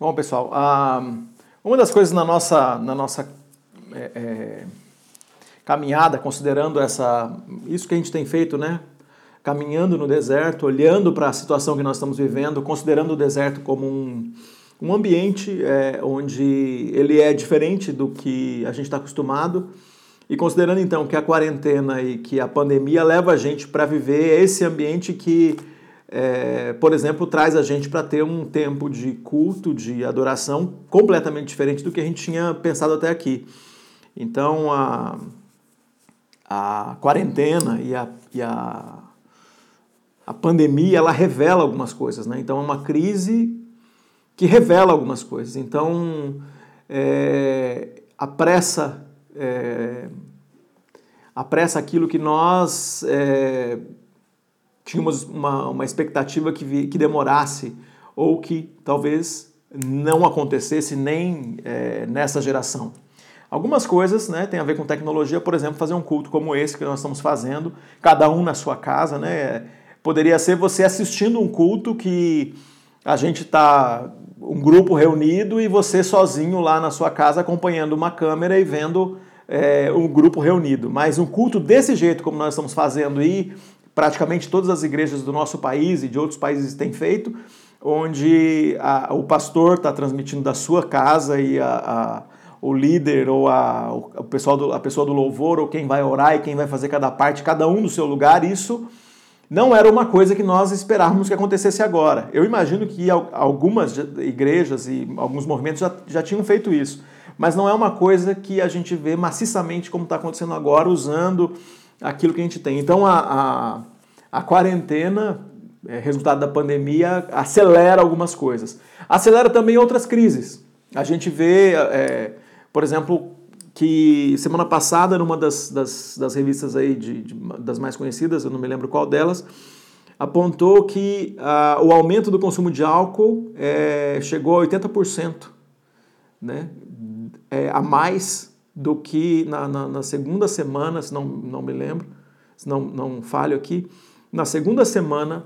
Bom, pessoal, uma das coisas na nossa, na nossa é, é, caminhada, considerando essa, isso que a gente tem feito, né? Caminhando no deserto, olhando para a situação que nós estamos vivendo, considerando o deserto como um, um ambiente é, onde ele é diferente do que a gente está acostumado. E considerando então que a quarentena e que a pandemia leva a gente para viver esse ambiente que é, por exemplo, traz a gente para ter um tempo de culto, de adoração completamente diferente do que a gente tinha pensado até aqui. Então, a, a quarentena e a, e a, a pandemia, ela revela algumas coisas, né? Então, é uma crise que revela algumas coisas. Então, é, apressa, é, apressa aquilo que nós... É, tínhamos uma, uma expectativa que, que demorasse ou que talvez não acontecesse nem é, nessa geração. Algumas coisas né, têm a ver com tecnologia, por exemplo, fazer um culto como esse que nós estamos fazendo, cada um na sua casa. Né, poderia ser você assistindo um culto que a gente está um grupo reunido e você sozinho lá na sua casa acompanhando uma câmera e vendo é, um grupo reunido. Mas um culto desse jeito, como nós estamos fazendo, e praticamente todas as igrejas do nosso país e de outros países têm feito, onde a, o pastor está transmitindo da sua casa e a, a, o líder ou a, o pessoal do, a pessoa do louvor ou quem vai orar e quem vai fazer cada parte, cada um no seu lugar, isso não era uma coisa que nós esperávamos que acontecesse agora. Eu imagino que algumas igrejas e alguns movimentos já, já tinham feito isso, mas não é uma coisa que a gente vê maciçamente como está acontecendo agora, usando aquilo que a gente tem. Então a, a, quarentena, é, resultado da pandemia, acelera algumas coisas. Acelera também outras crises. A gente vê, é, por exemplo, que semana passada, numa das, das, das revistas aí de, de, das mais conhecidas, eu não me lembro qual delas, apontou que ah, o aumento do consumo de álcool é, chegou a 80%, né, é, a mais do que na, na, na, segunda semana, se não, não me lembro, se não, não falho aqui, na segunda semana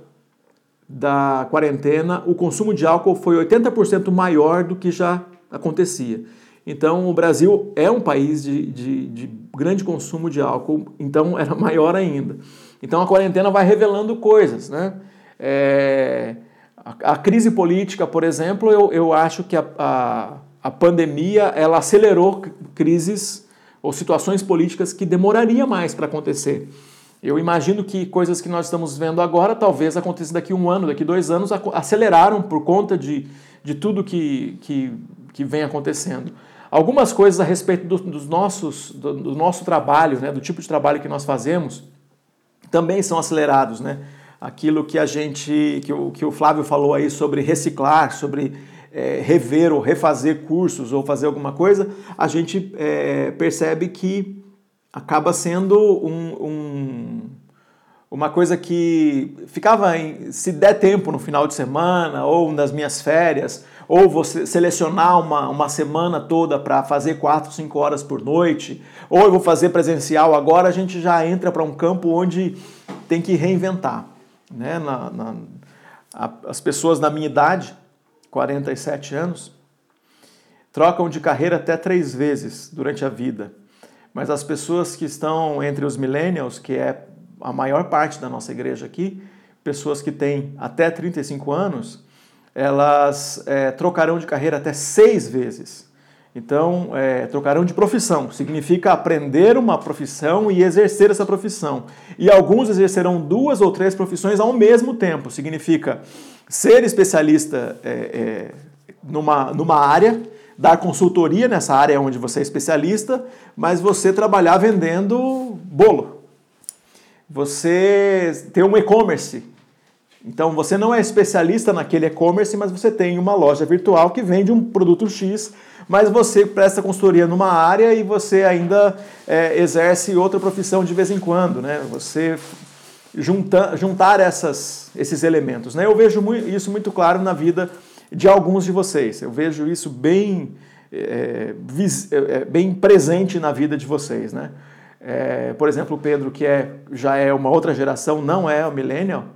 da quarentena, o consumo de álcool foi 80% maior do que já acontecia. Então, o Brasil é um país de, de, de, grande consumo de álcool, então era maior ainda. Então, a quarentena vai revelando coisas, né? É, a, a, crise política, por exemplo, eu, eu acho que a, a a pandemia ela acelerou crises ou situações políticas que demoraria mais para acontecer. Eu imagino que coisas que nós estamos vendo agora talvez aconteçam daqui um ano, daqui dois anos, aceleraram por conta de, de tudo que, que, que vem acontecendo. Algumas coisas a respeito do, dos nossos, do, do, nosso trabalho, né, do tipo de trabalho que nós fazemos, também são acelerados. Né? Aquilo que a gente, que o, que o Flávio falou aí sobre reciclar, sobre é, rever ou refazer cursos ou fazer alguma coisa, a gente é, percebe que acaba sendo um, um, uma coisa que ficava em, se der tempo no final de semana ou nas minhas férias, ou você selecionar uma, uma semana toda para fazer 4, 5 horas por noite, ou eu vou fazer presencial agora, a gente já entra para um campo onde tem que reinventar. Né? Na, na, a, as pessoas da minha idade, 47 anos, trocam de carreira até três vezes durante a vida. Mas as pessoas que estão entre os millennials, que é a maior parte da nossa igreja aqui, pessoas que têm até 35 anos, elas é, trocarão de carreira até seis vezes. Então, é, trocarão de profissão. Significa aprender uma profissão e exercer essa profissão. E alguns exercerão duas ou três profissões ao mesmo tempo. Significa ser especialista é, é, numa, numa área, dar consultoria nessa área onde você é especialista, mas você trabalhar vendendo bolo. Você ter um e-commerce. Então você não é especialista naquele e-commerce, mas você tem uma loja virtual que vende um produto X, mas você presta consultoria numa área e você ainda é, exerce outra profissão de vez em quando, né? Você juntar, juntar essas, esses elementos. Né? Eu vejo isso muito claro na vida de alguns de vocês. Eu vejo isso bem, é, é, é, bem presente na vida de vocês. Né? É, por exemplo, o Pedro, que é, já é uma outra geração, não é o millennial,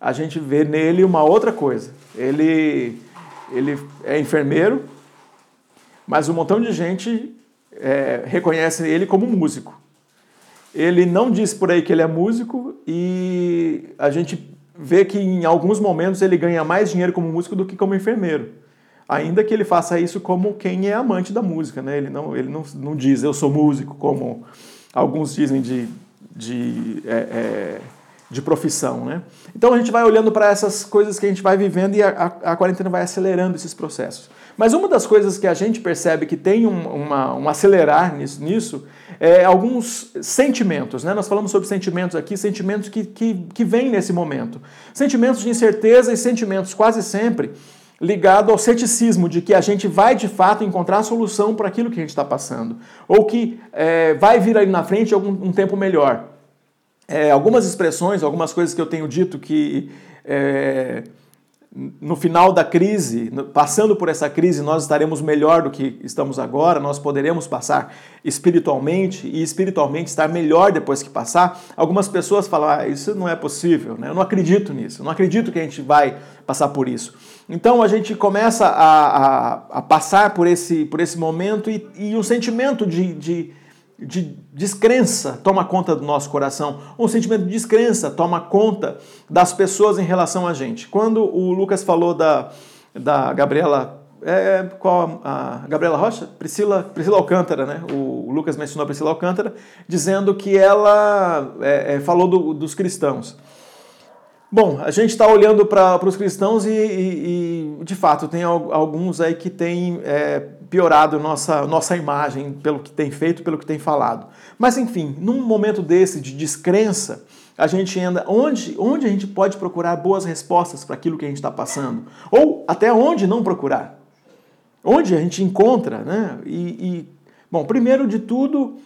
a gente vê nele uma outra coisa. Ele ele é enfermeiro, mas um montão de gente é, reconhece ele como músico. Ele não diz por aí que ele é músico e a gente vê que em alguns momentos ele ganha mais dinheiro como músico do que como enfermeiro. Ainda que ele faça isso como quem é amante da música, né? Ele não, ele não, não diz eu sou músico, como alguns dizem de, de, é, é, de profissão, né? Então a gente vai olhando para essas coisas que a gente vai vivendo e a, a, a quarentena vai acelerando esses processos. Mas uma das coisas que a gente percebe que tem um, uma, um acelerar nisso, nisso é alguns sentimentos. Né? Nós falamos sobre sentimentos aqui, sentimentos que, que, que vêm nesse momento. Sentimentos de incerteza e sentimentos quase sempre ligados ao ceticismo de que a gente vai de fato encontrar solução para aquilo que a gente está passando. Ou que é, vai vir ali na frente algum um tempo melhor. É, algumas expressões, algumas coisas que eu tenho dito que. É, no final da crise, passando por essa crise, nós estaremos melhor do que estamos agora, nós poderemos passar espiritualmente e espiritualmente estar melhor depois que passar. Algumas pessoas falam, ah, isso não é possível, né? eu não acredito nisso, eu não acredito que a gente vai passar por isso. Então a gente começa a, a, a passar por esse, por esse momento e, e um sentimento de, de de descrença toma conta do nosso coração, um sentimento de descrença toma conta das pessoas em relação a gente. Quando o Lucas falou da, da Gabriela, é, qual a Gabriela Rocha? Priscila, Priscila Alcântara, né? O, Lucas mencionou a Priscila Alcântara, dizendo que ela é, é, falou do, dos cristãos. Bom, a gente está olhando para os cristãos e, e, e, de fato, tem alguns aí que têm é, piorado nossa, nossa imagem pelo que tem feito, pelo que tem falado. Mas, enfim, num momento desse de descrença, a gente anda onde, onde a gente pode procurar boas respostas para aquilo que a gente está passando? Ou até onde não procurar? Onde a gente encontra, né? E, e bom, primeiro de tudo,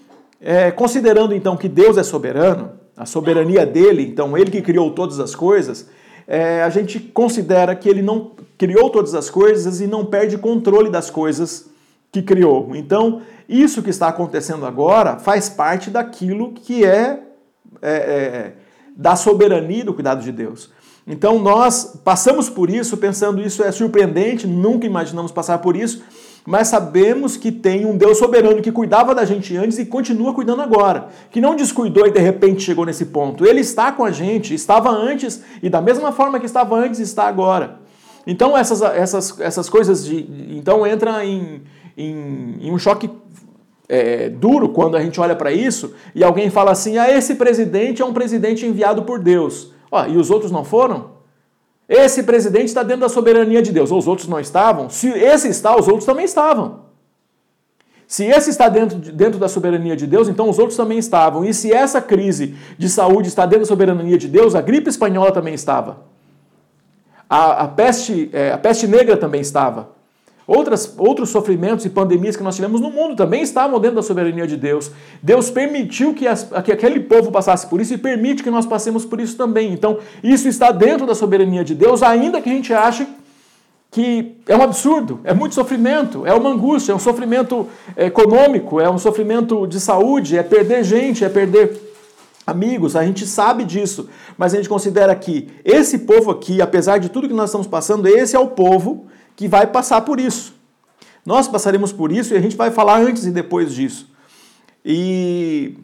é, considerando então que Deus é soberano, a soberania dele, então ele que criou todas as coisas, é, a gente considera que ele não criou todas as coisas e não perde controle das coisas que criou. Então, isso que está acontecendo agora faz parte daquilo que é, é, é da soberania e do cuidado de Deus. Então, nós passamos por isso pensando isso é surpreendente, nunca imaginamos passar por isso, mas sabemos que tem um Deus soberano que cuidava da gente antes e continua cuidando agora, que não descuidou e de repente chegou nesse ponto. Ele está com a gente, estava antes e da mesma forma que estava antes está agora. Então essas, essas, essas coisas de, então entra em, em, em um choque é, duro quando a gente olha para isso e alguém fala assim: ah, esse presidente é um presidente enviado por Deus. Ó, e os outros não foram? Esse presidente está dentro da soberania de Deus, os outros não estavam? Se esse está, os outros também estavam. Se esse está dentro, dentro da soberania de Deus, então os outros também estavam. E se essa crise de saúde está dentro da soberania de Deus, a gripe espanhola também estava. A, a, peste, é, a peste negra também estava. Outras, outros sofrimentos e pandemias que nós tivemos no mundo também estavam dentro da soberania de Deus. Deus permitiu que, as, que aquele povo passasse por isso e permite que nós passemos por isso também. Então, isso está dentro da soberania de Deus, ainda que a gente ache que é um absurdo, é muito sofrimento, é uma angústia, é um sofrimento econômico, é um sofrimento de saúde, é perder gente, é perder amigos, a gente sabe disso, mas a gente considera que esse povo aqui, apesar de tudo que nós estamos passando, esse é o povo que vai passar por isso. Nós passaremos por isso e a gente vai falar antes e depois disso. E.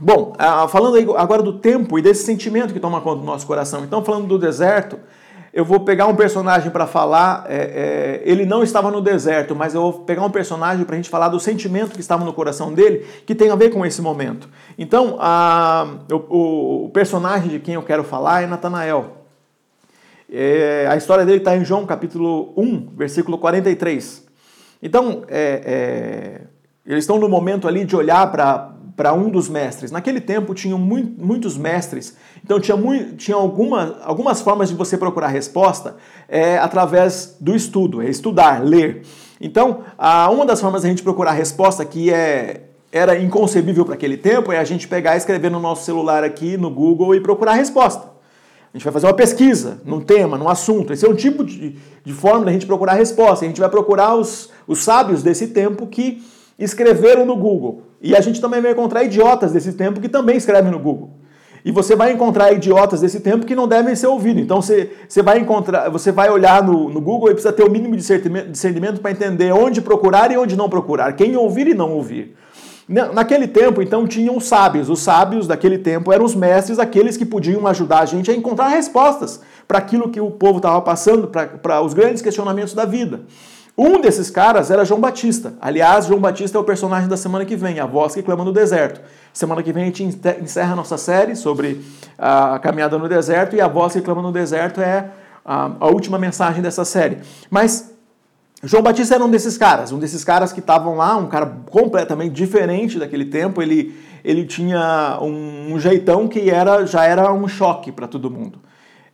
Bom, falando agora do tempo e desse sentimento que toma conta do nosso coração. Então, falando do deserto, eu vou pegar um personagem para falar. É, é, ele não estava no deserto, mas eu vou pegar um personagem para a gente falar do sentimento que estava no coração dele, que tem a ver com esse momento. Então, a, o, o personagem de quem eu quero falar é Natanael. É, a história dele está em João capítulo 1, versículo 43. Então, é, é, eles estão no momento ali de olhar para um dos mestres. Naquele tempo tinham muito, muitos mestres, então tinha, muito, tinha alguma, algumas formas de você procurar resposta é, através do estudo, é estudar, ler. Então, a, uma das formas de a gente procurar resposta que é, era inconcebível para aquele tempo é a gente pegar e escrever no nosso celular aqui no Google e procurar resposta. A gente vai fazer uma pesquisa num tema, num assunto. Esse é um tipo de, de forma da gente procurar resposta. A gente vai procurar os, os sábios desse tempo que escreveram no Google. E a gente também vai encontrar idiotas desse tempo que também escrevem no Google. E você vai encontrar idiotas desse tempo que não devem ser ouvidos. Então você, você vai encontrar, você vai olhar no, no Google e precisa ter o mínimo de discernimento para entender onde procurar e onde não procurar, quem ouvir e não ouvir. Naquele tempo, então, tinham os sábios. Os sábios daquele tempo eram os mestres, aqueles que podiam ajudar a gente a encontrar respostas para aquilo que o povo estava passando, para os grandes questionamentos da vida. Um desses caras era João Batista. Aliás, João Batista é o personagem da semana que vem, a voz que clama no deserto. Semana que vem a gente encerra a nossa série sobre a caminhada no deserto e a voz que clama no deserto é a, a última mensagem dessa série. Mas João Batista era um desses caras, um desses caras que estavam lá, um cara completamente diferente daquele tempo. Ele, ele tinha um, um jeitão que era já era um choque para todo mundo.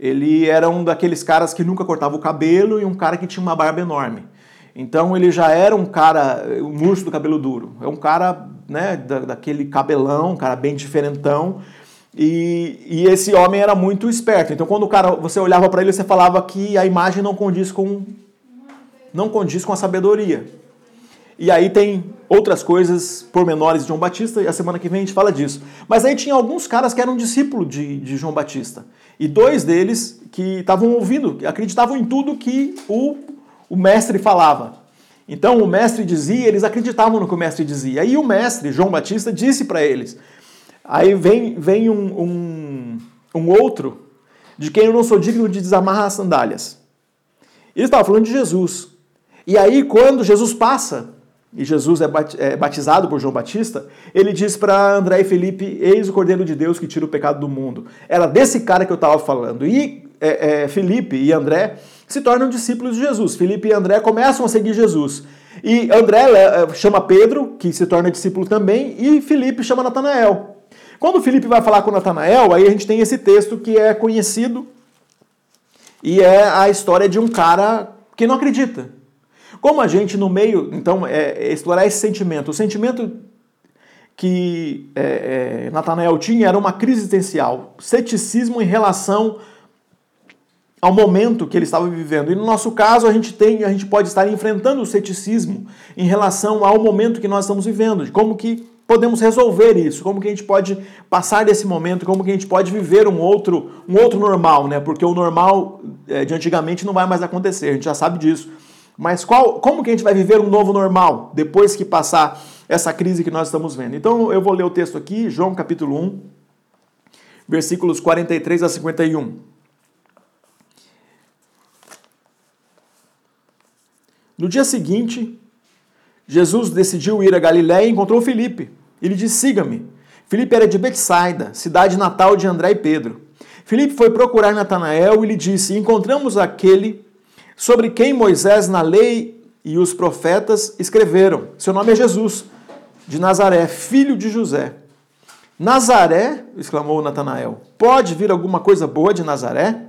Ele era um daqueles caras que nunca cortava o cabelo e um cara que tinha uma barba enorme. Então ele já era um cara, um urso do cabelo duro. É um cara, né, da, daquele cabelão, um cara bem diferentão. E, e, esse homem era muito esperto. Então quando o cara, você olhava para ele, você falava que a imagem não condiz com não condiz com a sabedoria. E aí tem outras coisas pormenores de João Batista, e a semana que vem a gente fala disso. Mas aí tinha alguns caras que eram discípulos de, de João Batista. E dois deles que estavam ouvindo, que acreditavam em tudo que o o mestre falava. Então o mestre dizia, eles acreditavam no que o mestre dizia. Aí o mestre, João Batista, disse para eles. Aí vem, vem um, um, um, outro de quem eu não sou digno de desamarrar as sandálias. Ele estava falando de Jesus. E aí, quando Jesus passa, e Jesus é, é batizado por João Batista, ele diz para André e Felipe: Eis o Cordeiro de Deus que tira o pecado do mundo. Era desse cara que eu estava falando. E é, é, Felipe e André se tornam discípulos de Jesus. Felipe e André começam a seguir Jesus. E André eh, chama Pedro, que se torna discípulo também, e Felipe chama Natanael. Quando Felipe vai falar com Natanael, aí a gente tem esse texto que é conhecido e é a história de um cara que não acredita. Como a gente no meio, então, é, é explorar esse sentimento. O sentimento que é, é, Natanael tinha era uma crise existencial, ceticismo em relação ao momento que ele estava vivendo. E no nosso caso, a gente tem, a gente pode estar enfrentando o ceticismo em relação ao momento que nós estamos vivendo, de como que podemos resolver isso, como que a gente pode passar desse momento, como que a gente pode viver um outro, um outro normal, né? Porque o normal é, de antigamente não vai mais acontecer, a gente já sabe disso. Mas qual, como que a gente vai viver um novo normal depois que passar essa crise que nós estamos vendo? Então eu vou ler o texto aqui, João capítulo 1, versículos 43 a 51. No dia seguinte, Jesus decidiu ir a Galiléia e encontrou Filipe. Ele disse: Siga-me. Filipe era de Betsaida, cidade natal de André e Pedro. Filipe foi procurar Natanael e lhe disse: Encontramos aquele sobre quem Moisés na lei e os profetas escreveram. Seu nome é Jesus, de Nazaré, filho de José. Nazaré, exclamou Natanael, pode vir alguma coisa boa de Nazaré?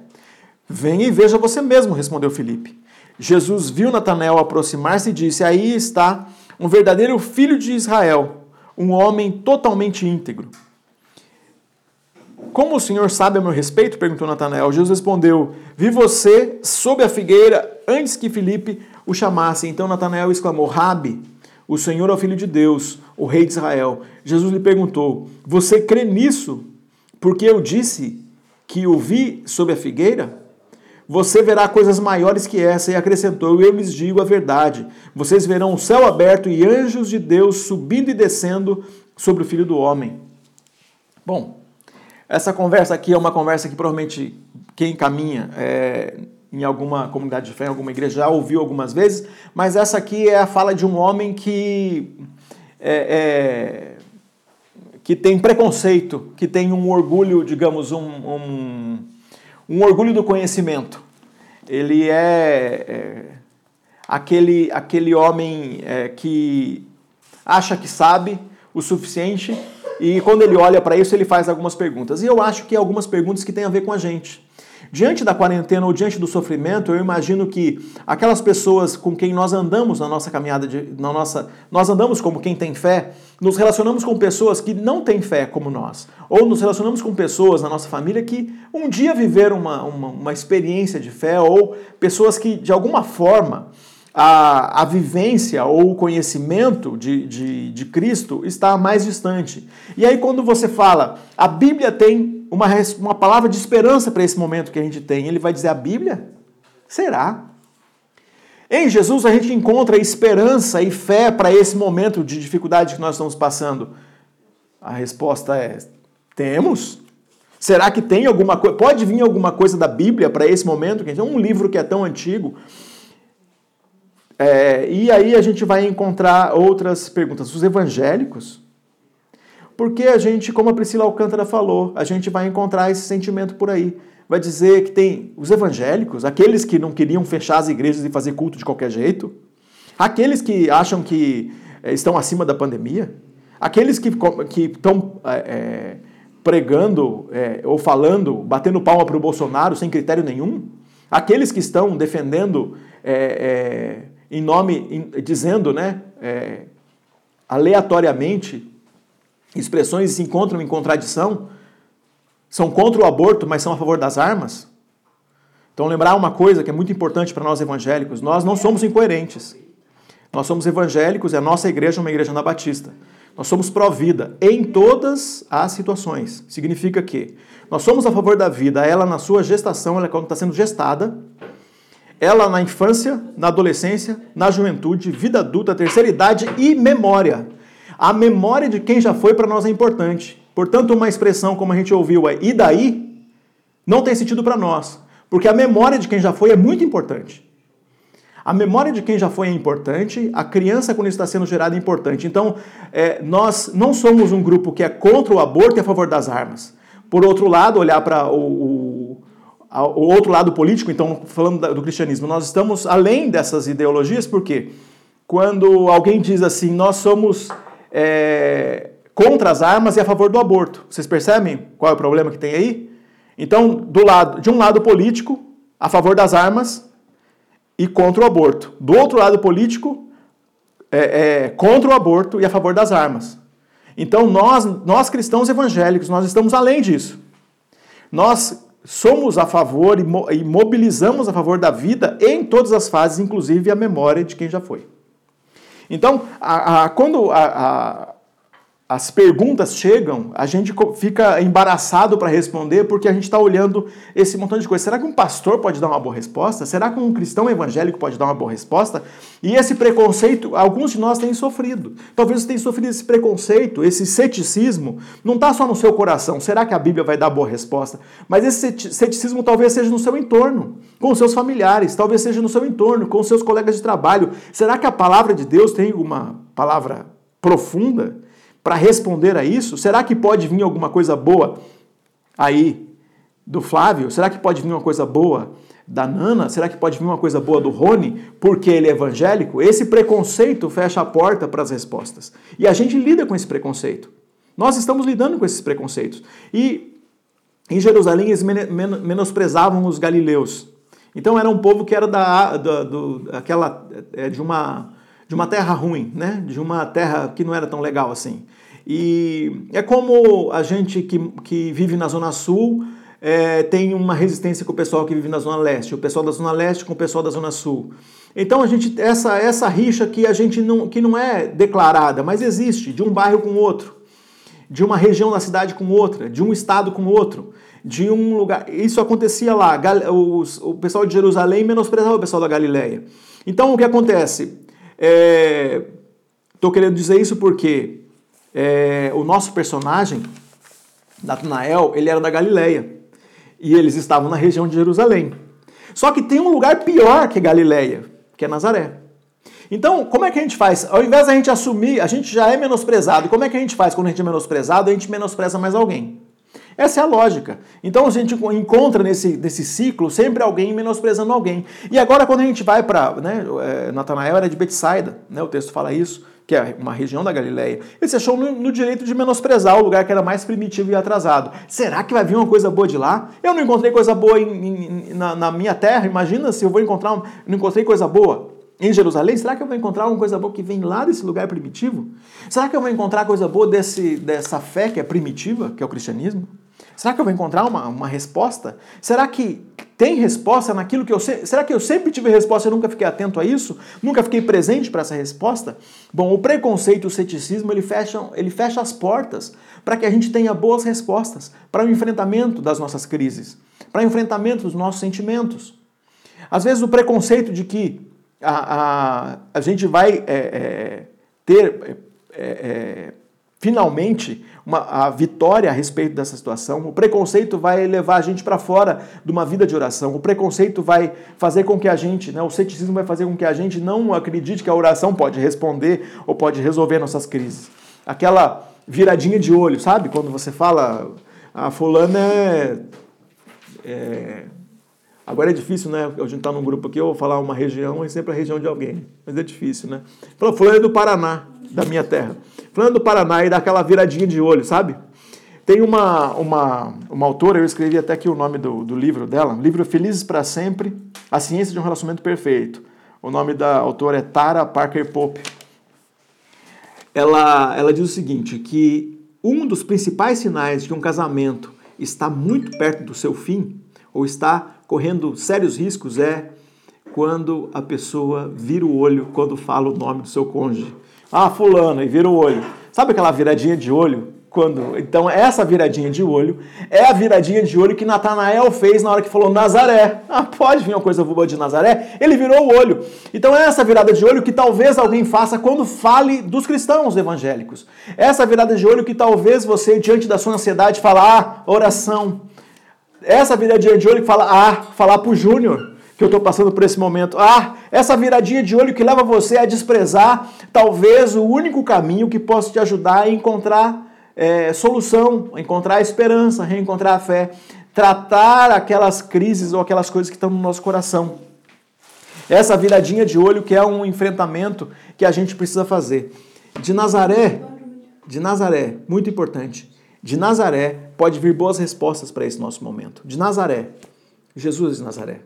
Venha e veja você mesmo, respondeu Filipe. Jesus viu Natanael aproximar-se e disse: Aí está um verdadeiro filho de Israel, um homem totalmente íntegro. Como o Senhor sabe a meu respeito? perguntou Natanael. Jesus respondeu: Vi você sob a figueira antes que Felipe o chamasse. Então Natanael exclamou: Rabi, o Senhor é o Filho de Deus, o Rei de Israel. Jesus lhe perguntou: Você crê nisso? Porque eu disse que o vi sob a figueira? você verá coisas maiores que essa, e acrescentou: Eu lhes digo a verdade. Vocês verão o céu aberto e anjos de Deus subindo e descendo sobre o filho do homem. Bom, essa conversa aqui é uma conversa que provavelmente quem caminha é, em alguma comunidade de fé, em alguma igreja, já ouviu algumas vezes, mas essa aqui é a fala de um homem que. É, é, que tem preconceito, que tem um orgulho, digamos, um, um um orgulho do conhecimento. Ele é, é aquele, aquele homem é, que acha que sabe o suficiente e quando ele olha para isso ele faz algumas perguntas. E eu acho que algumas perguntas que têm a ver com a gente. Diante da quarentena ou diante do sofrimento, eu imagino que aquelas pessoas com quem nós andamos na nossa caminhada, de, na nossa, nós andamos como quem tem fé, nos relacionamos com pessoas que não têm fé como nós, ou nos relacionamos com pessoas na nossa família que um dia viveram uma, uma, uma experiência de fé, ou pessoas que de alguma forma a, a vivência ou o conhecimento de, de, de Cristo está mais distante. E aí, quando você fala, a Bíblia tem uma, uma palavra de esperança para esse momento que a gente tem? Ele vai dizer a Bíblia? Será? Em Jesus a gente encontra esperança e fé para esse momento de dificuldade que nós estamos passando. A resposta é: temos. Será que tem alguma coisa? Pode vir alguma coisa da Bíblia para esse momento? Um livro que é tão antigo. É, e aí a gente vai encontrar outras perguntas. Os evangélicos? Porque a gente, como a Priscila Alcântara falou, a gente vai encontrar esse sentimento por aí. Vai dizer que tem os evangélicos, aqueles que não queriam fechar as igrejas e fazer culto de qualquer jeito, aqueles que acham que é, estão acima da pandemia, aqueles que, que estão é, é, pregando é, ou falando, batendo palma para o Bolsonaro sem critério nenhum, aqueles que estão defendendo é, é em nome, em, dizendo, né, é, aleatoriamente, expressões que se encontram em contradição, são contra o aborto, mas são a favor das armas. Então, lembrar uma coisa que é muito importante para nós evangélicos: nós não somos incoerentes. Nós somos evangélicos e a nossa igreja é uma igreja anabatista. Nós somos pró-vida em todas as situações. Significa que nós somos a favor da vida, ela na sua gestação, ela quando está sendo gestada, ela na infância, na adolescência, na juventude, vida adulta, terceira idade e memória. A memória de quem já foi para nós é importante. Portanto, uma expressão como a gente ouviu é e daí não tem sentido para nós, porque a memória de quem já foi é muito importante. A memória de quem já foi é importante, a criança, quando está sendo gerada, é importante. Então, é, nós não somos um grupo que é contra o aborto e a favor das armas. Por outro lado, olhar para o, o o outro lado político, então, falando do cristianismo, nós estamos além dessas ideologias, porque quando alguém diz assim, nós somos é, contra as armas e a favor do aborto, vocês percebem qual é o problema que tem aí? Então, do lado, de um lado político, a favor das armas e contra o aborto. Do outro lado político, é, é, contra o aborto e a favor das armas. Então, nós, nós cristãos evangélicos, nós estamos além disso. Nós somos a favor e mobilizamos a favor da vida em todas as fases, inclusive a memória de quem já foi. Então, a, a, quando a, as perguntas chegam, a gente fica embaraçado para responder porque a gente está olhando esse montão de coisas. Será que um pastor pode dar uma boa resposta? Será que um cristão evangélico pode dar uma boa resposta? E esse preconceito, alguns de nós têm sofrido. Talvez você tenha sofrido esse preconceito, esse ceticismo, não está só no seu coração. Será que a Bíblia vai dar boa resposta? Mas esse ceticismo talvez seja no seu entorno, com seus familiares, talvez seja no seu entorno, com seus colegas de trabalho. Será que a palavra de Deus tem uma palavra profunda? Para responder a isso? Será que pode vir alguma coisa boa aí do Flávio? Será que pode vir uma coisa boa da Nana? Será que pode vir uma coisa boa do Rony porque ele é evangélico? Esse preconceito fecha a porta para as respostas. E a gente lida com esse preconceito. Nós estamos lidando com esses preconceitos. E em Jerusalém eles menosprezavam os galileus. Então era um povo que era da, da do, aquela, é, de uma de uma terra ruim, né? De uma terra que não era tão legal assim. E é como a gente que, que vive na Zona Sul é, tem uma resistência com o pessoal que vive na Zona Leste, o pessoal da Zona Leste com o pessoal da Zona Sul. Então a gente essa essa rixa que a gente não que não é declarada, mas existe de um bairro com outro, de uma região da cidade com outra, de um estado com outro, de um lugar. Isso acontecia lá. Os, o pessoal de Jerusalém menosprezava o pessoal da Galileia. Então o que acontece? Estou é, querendo dizer isso porque é, o nosso personagem, Natanael, ele era da Galileia. E eles estavam na região de Jerusalém. Só que tem um lugar pior que Galileia, que é Nazaré. Então, como é que a gente faz? Ao invés da gente assumir, a gente já é menosprezado. Como é que a gente faz quando a gente é menosprezado? A gente menospreza mais alguém. Essa é a lógica. Então a gente encontra nesse, nesse ciclo sempre alguém menosprezando alguém. E agora, quando a gente vai para. Né, é, Natanael era de Betsaida, né, o texto fala isso, que é uma região da Galileia. Ele se achou no, no, direito de menosprezar o lugar que era mais primitivo e atrasado. Será que vai vir uma coisa boa de lá? Eu não encontrei coisa boa em, em, na, na, minha terra. Imagina se eu vou encontrar. não encontrei coisa boa em Jerusalém, será que eu vou encontrar alguma coisa boa que vem lá desse lugar primitivo? Será que eu vou encontrar coisa boa desse, dessa fé que é primitiva, que é o cristianismo? Será que eu vou encontrar uma, uma resposta? Será que tem resposta naquilo que eu sei? Será que eu sempre tive resposta e nunca fiquei atento a isso? Nunca fiquei presente para essa resposta? Bom, o preconceito, o ceticismo, ele fecha, ele fecha as portas para que a gente tenha boas respostas para o enfrentamento das nossas crises, para o enfrentamento dos nossos sentimentos. Às vezes o preconceito de que a, a, a gente vai é, é, ter é, é finalmente uma, a vitória a respeito dessa situação. O preconceito vai levar a gente para fora de uma vida de oração. O preconceito vai fazer com que a gente, né, o ceticismo vai fazer com que a gente não acredite que a oração pode responder ou pode resolver nossas crises. Aquela viradinha de olho, sabe? Quando você fala, a ah, fulana é, é Agora é difícil, né? A gente está num grupo aqui, eu vou falar uma região, é sempre a região de alguém. Mas é difícil, né? Falou, fulano é do Paraná, da minha terra. Fulano é do Paraná e dá aquela viradinha de olho, sabe? Tem uma, uma, uma autora, eu escrevi até aqui o nome do, do livro dela, livro Felizes para Sempre, A Ciência de um Relacionamento Perfeito. O nome da autora é Tara Parker Pope. Ela, ela diz o seguinte, que um dos principais sinais de que um casamento está muito perto do seu fim, ou está correndo sérios riscos é quando a pessoa vira o olho quando fala o nome do seu cônjuge. Ah, fulano, e vira o olho. Sabe aquela viradinha de olho? Quando, então, essa viradinha de olho é a viradinha de olho que Natanael fez na hora que falou Nazaré. Ah, pode vir uma coisa boa de Nazaré? Ele virou o olho. Então, é essa virada de olho que talvez alguém faça quando fale dos cristãos evangélicos. Essa virada de olho que talvez você, diante da sua ansiedade, fala, ah, oração essa viradinha de olho que fala, ah, falar pro Júnior que eu estou passando por esse momento. Ah, essa viradinha de olho que leva você a desprezar talvez o único caminho que possa te ajudar a encontrar é, solução, a encontrar esperança, reencontrar a fé, tratar aquelas crises ou aquelas coisas que estão no nosso coração. Essa viradinha de olho que é um enfrentamento que a gente precisa fazer. De Nazaré, de Nazaré, muito importante. De Nazaré pode vir boas respostas para esse nosso momento. De Nazaré, Jesus de Nazaré.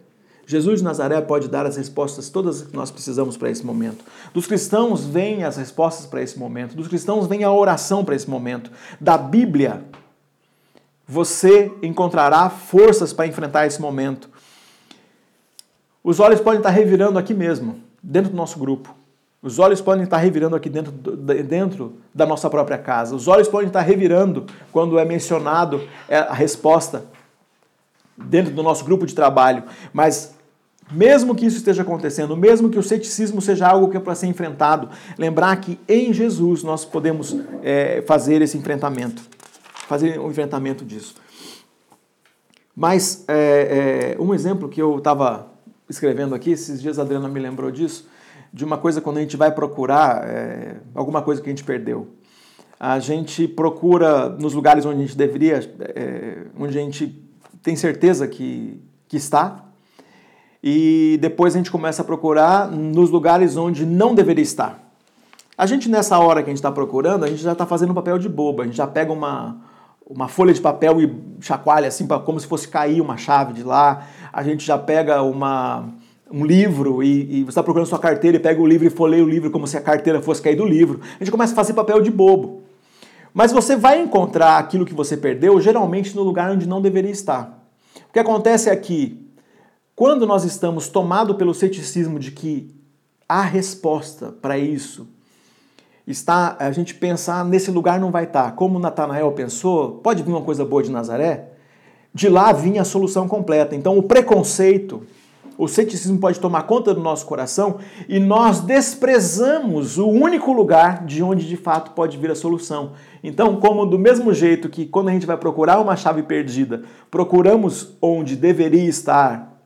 Jesus de Nazaré pode dar as respostas todas que nós precisamos para esse momento. Dos cristãos vêm as respostas para esse momento. Dos cristãos vem a oração para esse momento. Da Bíblia, você encontrará forças para enfrentar esse momento. Os olhos podem estar revirando aqui mesmo, dentro do nosso grupo. Os olhos podem estar revirando aqui dentro, dentro da nossa própria casa. Os olhos podem estar revirando quando é mencionado é, a resposta dentro do nosso grupo de trabalho. Mas mesmo que isso esteja acontecendo, mesmo que o ceticismo seja algo que é para ser enfrentado, lembrar que em Jesus nós podemos é, fazer esse enfrentamento, fazer um enfrentamento disso. Mas é, é, um exemplo que eu estava escrevendo aqui, esses dias a Adriana me lembrou disso, de uma coisa quando a gente vai procurar é, alguma coisa que a gente perdeu. A gente procura nos lugares onde a gente deveria, é, onde a gente tem certeza que, que está, e depois a gente começa a procurar nos lugares onde não deveria estar. A gente, nessa hora que a gente está procurando, a gente já está fazendo um papel de boba, a gente já pega uma, uma folha de papel e chacoalha assim, como se fosse cair uma chave de lá, a gente já pega uma um livro e, e você está procurando sua carteira e pega o livro e folheia o livro como se a carteira fosse cair do livro. A gente começa a fazer papel de bobo. Mas você vai encontrar aquilo que você perdeu geralmente no lugar onde não deveria estar. O que acontece é que quando nós estamos tomados pelo ceticismo de que a resposta para isso está a gente pensar nesse lugar não vai estar, como Natanael pensou, pode vir uma coisa boa de Nazaré, de lá vinha a solução completa. Então o preconceito o ceticismo pode tomar conta do nosso coração e nós desprezamos o único lugar de onde de fato pode vir a solução. Então, como do mesmo jeito que quando a gente vai procurar uma chave perdida, procuramos onde deveria estar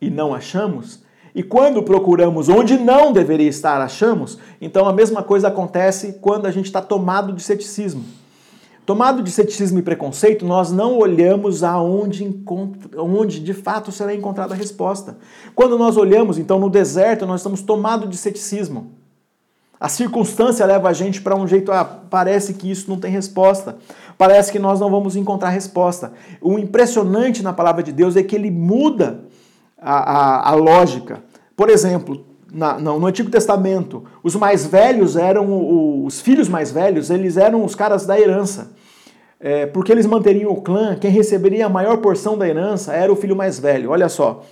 e não achamos, e quando procuramos onde não deveria estar, achamos, então a mesma coisa acontece quando a gente está tomado de ceticismo. Tomado de ceticismo e preconceito, nós não olhamos aonde encontra, onde de fato será encontrada a resposta. Quando nós olhamos, então, no deserto, nós estamos tomados de ceticismo. A circunstância leva a gente para um jeito, ah, parece que isso não tem resposta. Parece que nós não vamos encontrar resposta. O impressionante na palavra de Deus é que ele muda a, a, a lógica. Por exemplo, na, no Antigo Testamento, os mais velhos eram os filhos mais velhos, eles eram os caras da herança. é, porque eles manteriam o clã, quem receberia a maior porção da herança era o filho mais velho. Olha só,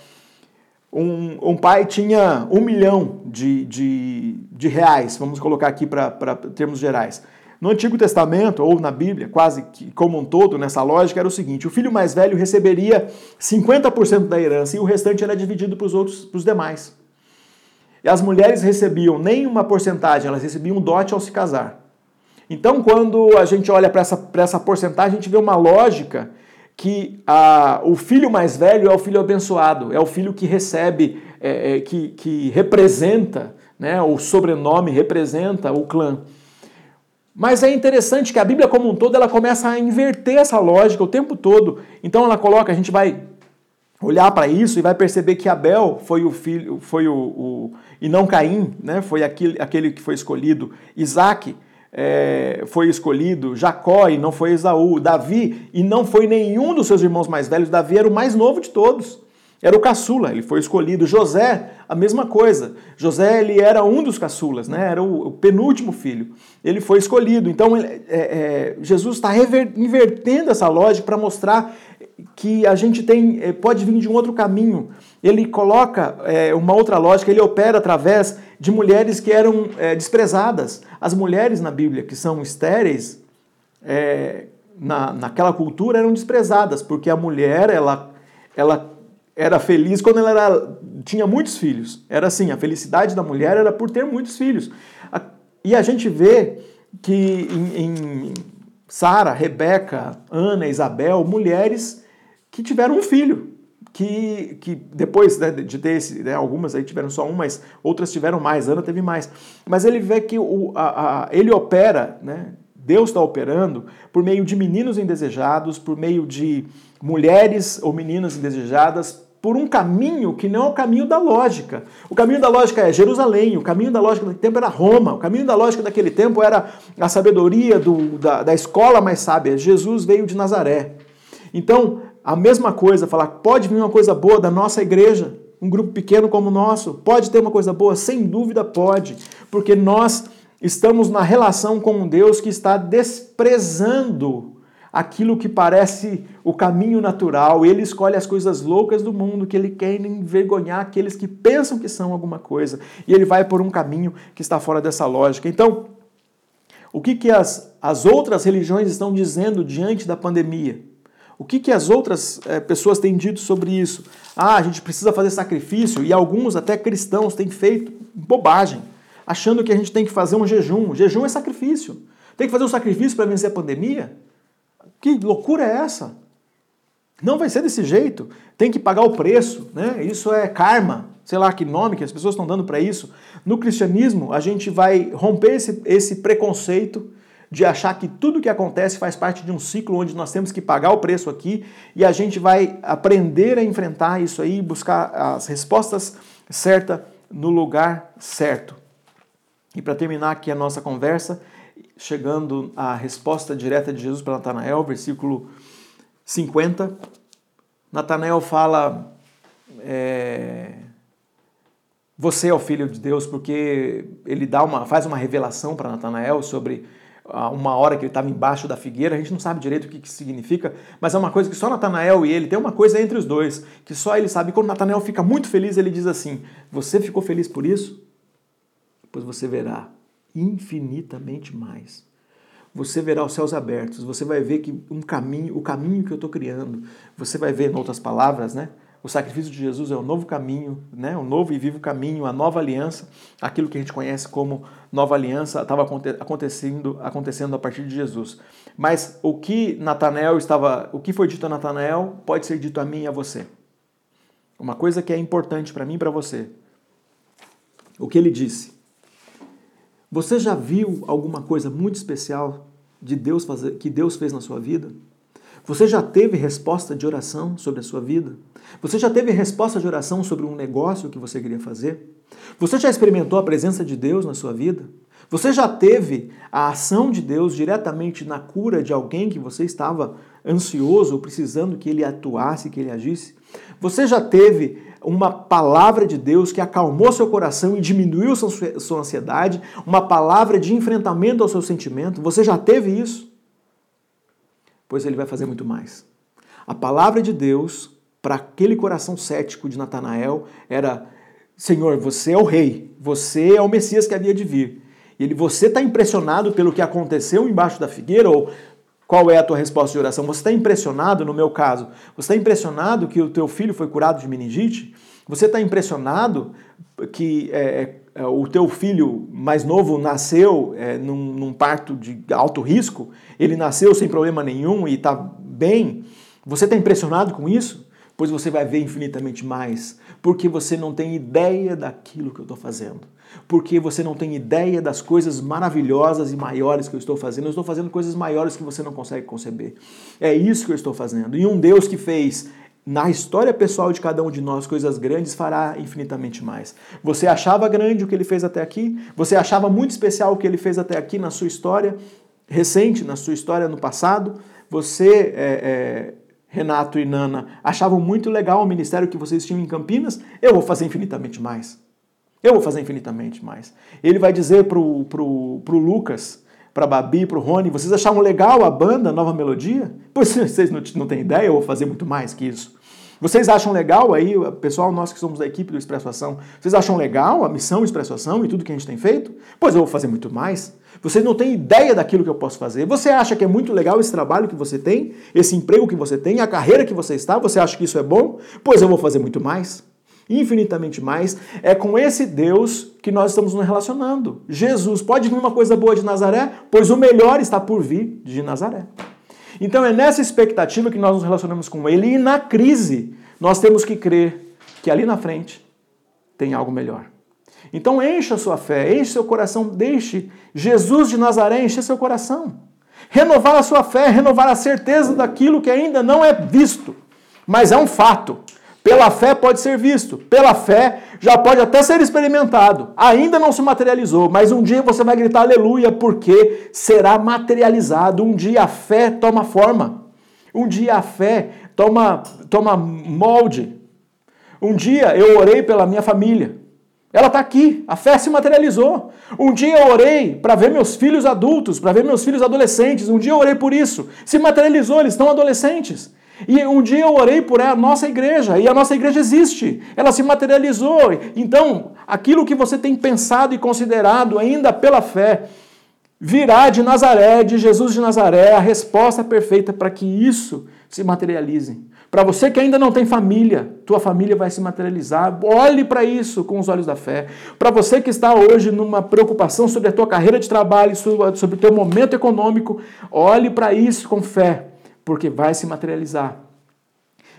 um, um pai tinha um milhão de, de, de reais, vamos colocar aqui para termos gerais. No Antigo Testamento, ou na Bíblia, quase que como um todo, nessa lógica, era o seguinte: o filho mais velho receberia 50% da herança e o restante era dividido para os outros, para os demais. E as mulheres recebiam nem uma porcentagem, elas recebiam um dote ao se casar. Então, quando a gente olha para essa, essa porcentagem, a gente vê uma lógica que a, o filho mais velho é o filho abençoado, é o filho que recebe, é, é, que, que representa, né, o sobrenome representa o clã. Mas é interessante que a Bíblia como um todo ela começa a inverter essa lógica o tempo todo. Então ela coloca, a gente vai olhar para isso e vai perceber que Abel foi o filho, foi o, o e não Caim, né? Foi aquele, aquele que foi escolhido. Isaac é, foi escolhido, Jacó e não foi Esaú, Davi e não foi nenhum dos seus irmãos mais velhos. Davi era o mais novo de todos. Era o caçula, ele foi escolhido. José, a mesma coisa. José, ele era um dos caçulas, né? era o, o penúltimo filho. Ele foi escolhido. Então, ele, é, é, Jesus está invertendo essa lógica para mostrar que a gente tem é, pode vir de um outro caminho. Ele coloca é, uma outra lógica, ele opera através de mulheres que eram é, desprezadas. As mulheres na Bíblia que são estéreis, é, na, naquela cultura, eram desprezadas, porque a mulher, ela, ela era feliz quando ela era, tinha muitos filhos. Era assim, a felicidade da mulher era por ter muitos filhos. E a gente vê que em, em Sara, Rebeca, Ana, Isabel, mulheres que tiveram um filho. Que, que depois né, de ter esse, né, algumas aí tiveram só um, mas outras tiveram mais, Ana teve mais. Mas ele vê que o, a, a, ele opera, né, Deus está operando por meio de meninos indesejados, por meio de mulheres ou meninas indesejadas, por um caminho que não é o caminho da lógica. O caminho da lógica é Jerusalém, o caminho da lógica daquele tempo era Roma, o caminho da lógica daquele tempo era a sabedoria do, da, da escola mais sábia. Jesus veio de Nazaré. Então, a mesma coisa, falar, pode vir uma coisa boa da nossa igreja, um grupo pequeno como o nosso, pode ter uma coisa boa? Sem dúvida pode, porque nós estamos na relação com um Deus que está desprezando aquilo que parece o caminho natural, ele escolhe as coisas loucas do mundo que ele quer envergonhar aqueles que pensam que são alguma coisa, e ele vai por um caminho que está fora dessa lógica. Então, o que, que as, as outras religiões estão dizendo diante da pandemia? O que, que as outras é, pessoas têm dito sobre isso? Ah, a gente precisa fazer sacrifício, e alguns, até cristãos, têm feito bobagem, achando que a gente tem que fazer um jejum. jejum é sacrifício. Tem que fazer um sacrifício para vencer a pandemia? Que loucura é essa? Não vai ser desse jeito. Tem que pagar o preço, né? Isso é karma, sei lá que nome que as pessoas estão dando para isso. No cristianismo, a gente vai romper esse, esse preconceito de achar que tudo que acontece faz parte de um ciclo onde nós temos que pagar o preço aqui e a gente vai aprender a enfrentar isso aí, buscar as respostas certas no lugar certo. E para terminar aqui a nossa conversa, chegando à resposta direta de Jesus para Natanael, versículo 50. Natanael fala: é, Você é o filho de Deus, porque ele dá uma, faz uma revelação para Natanael sobre uma hora que ele estava embaixo da figueira, a gente não sabe direito o que, que significa, mas é uma coisa que só Natanael e ele, tem uma coisa entre os dois, que só ele sabe. Quando Natanael fica muito feliz, ele diz assim: Você ficou feliz por isso? Pois você verá infinitamente mais. Você verá os céus abertos, você vai ver que um caminho, o caminho que eu estou criando, você vai ver, em outras palavras, né? O sacrifício de Jesus é o novo caminho, né? o novo e vivo caminho, a nova aliança, aquilo que a gente conhece como nova aliança estava acontecendo, acontecendo a partir de Jesus. Mas o que Natanael estava, o que foi dito a Natanael pode ser dito a mim e a você. Uma coisa que é importante para mim e para você. O que ele disse? Você já viu alguma coisa muito especial de Deus fazer, que Deus fez na sua vida? Você já teve resposta de oração sobre a sua vida? Você já teve resposta de oração sobre um negócio que você queria fazer? Você já experimentou a presença de Deus na sua vida? Você já teve a ação de Deus diretamente na cura de alguém que você estava ansioso ou precisando que ele atuasse, que ele agisse? Você já teve uma palavra de Deus que acalmou seu coração e diminuiu sua ansiedade, uma palavra de enfrentamento ao seu sentimento. Você já teve isso? Pois ele vai fazer muito mais. A palavra de Deus para aquele coração cético de Natanael era: Senhor, você é o rei, você é o Messias que havia de vir. E ele, você está impressionado pelo que aconteceu embaixo da figueira? Ou qual é a tua resposta de oração? Você está impressionado, no meu caso, você está impressionado que o teu filho foi curado de meningite? Você está impressionado que é, o teu filho mais novo nasceu é, num, num, parto de alto risco? Ele nasceu sem problema nenhum e está bem? Você está impressionado com isso? Pois você vai ver infinitamente mais, porque você não tem ideia daquilo que eu estou fazendo porque você não tem ideia das coisas maravilhosas e maiores que eu estou fazendo. Eu estou fazendo coisas maiores que você não consegue conceber. É isso que eu estou fazendo. E um Deus que fez na história pessoal de cada um de nós coisas grandes fará infinitamente mais. Você achava grande o que ele fez até aqui? Você achava muito especial o que ele fez até aqui na sua história recente, na sua história no passado? Você, é, é, Renato e Nana, achavam muito legal o ministério que vocês tinham em Campinas? Eu vou fazer infinitamente mais. Eu vou fazer infinitamente mais. Ele vai dizer pro, pro, pro Lucas, para Babi, pro Rony, vocês acharam legal a banda, a nova melodia? Pois vocês não, não têm ideia, eu vou fazer muito mais que isso. Vocês acham legal aí, pessoal, nós que somos da equipe do Expresso Ação, vocês acham legal a missão Expresso Ação e tudo que a gente tem feito? Pois eu vou fazer muito mais. Vocês não têm ideia daquilo que eu posso fazer. Você acha que é muito legal esse trabalho que você tem, esse emprego que você tem, a carreira que você está? Você acha que isso é bom? Pois eu vou fazer muito mais infinitamente mais. É com esse Deus que nós estamos nos relacionando. Jesus, pode vir uma coisa boa de Nazaré? Pois o melhor está por vir de Nazaré. Então é nessa expectativa que nós nos relacionamos com Ele e na crise nós temos que crer que ali na frente tem algo melhor. Então encha a sua fé, enche seu coração, deixe Jesus de Nazaré encher seu coração. Renovar a sua fé, renovar a certeza daquilo que ainda não é visto, mas é um fato. Pela fé pode ser visto, pela fé já pode até ser experimentado. Ainda não se materializou, mas um dia você vai gritar aleluia, porque será materializado. Um dia a fé toma forma. Um dia a fé toma, toma molde. Um dia eu orei pela minha família. Ela está aqui, a fé se materializou. Um dia eu orei para ver meus filhos adultos, para ver meus filhos adolescentes. Um dia eu orei por isso. Se materializou, eles estão adolescentes. E um dia eu orei por a nossa igreja, e a nossa igreja existe, ela se materializou. Então, aquilo que você tem pensado e considerado ainda pela fé, virá de Nazaré, de Jesus de Nazaré, a resposta perfeita para que isso se materialize. Para você que ainda não tem família, tua família vai se materializar. Olhe para isso com os olhos da fé. Para você que está hoje numa preocupação sobre a tua carreira de trabalho, sobre o teu momento econômico, olhe para isso com fé porque vai se materializar.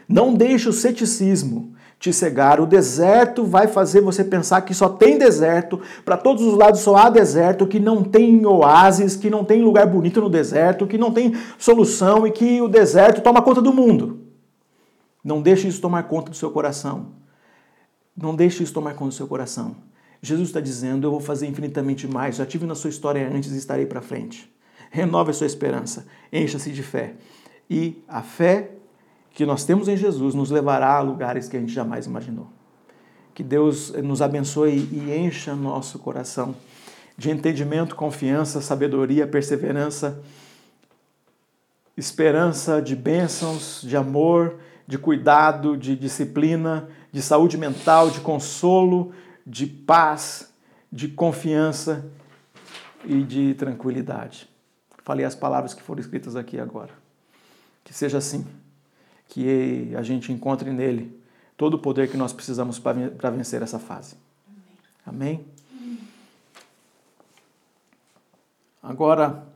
Não deixe o ceticismo te cegar. O deserto vai fazer você pensar que só tem deserto, para todos os lados só há deserto, que não tem oásis, que não tem lugar bonito no deserto, que não tem solução e que o deserto toma conta do mundo. Não deixe isso tomar conta do seu coração. Não deixe isso tomar conta do seu coração. Jesus está dizendo: Eu vou fazer infinitamente mais. Já tive na sua história antes e estarei para frente. Renove a sua esperança. Encha-se de fé. E a fé que nós temos em Jesus nos levará a lugares que a gente jamais imaginou. Que Deus nos abençoe e encha nosso coração de entendimento, confiança, sabedoria, perseverança, esperança, de bênçãos, de amor, de cuidado, de disciplina, de saúde mental, de consolo, de paz, de confiança e de tranquilidade. Falei as palavras que foram escritas aqui agora. Que seja assim, que a gente encontre nele todo o poder que nós precisamos para vencer essa fase. Amém? Amém? Agora,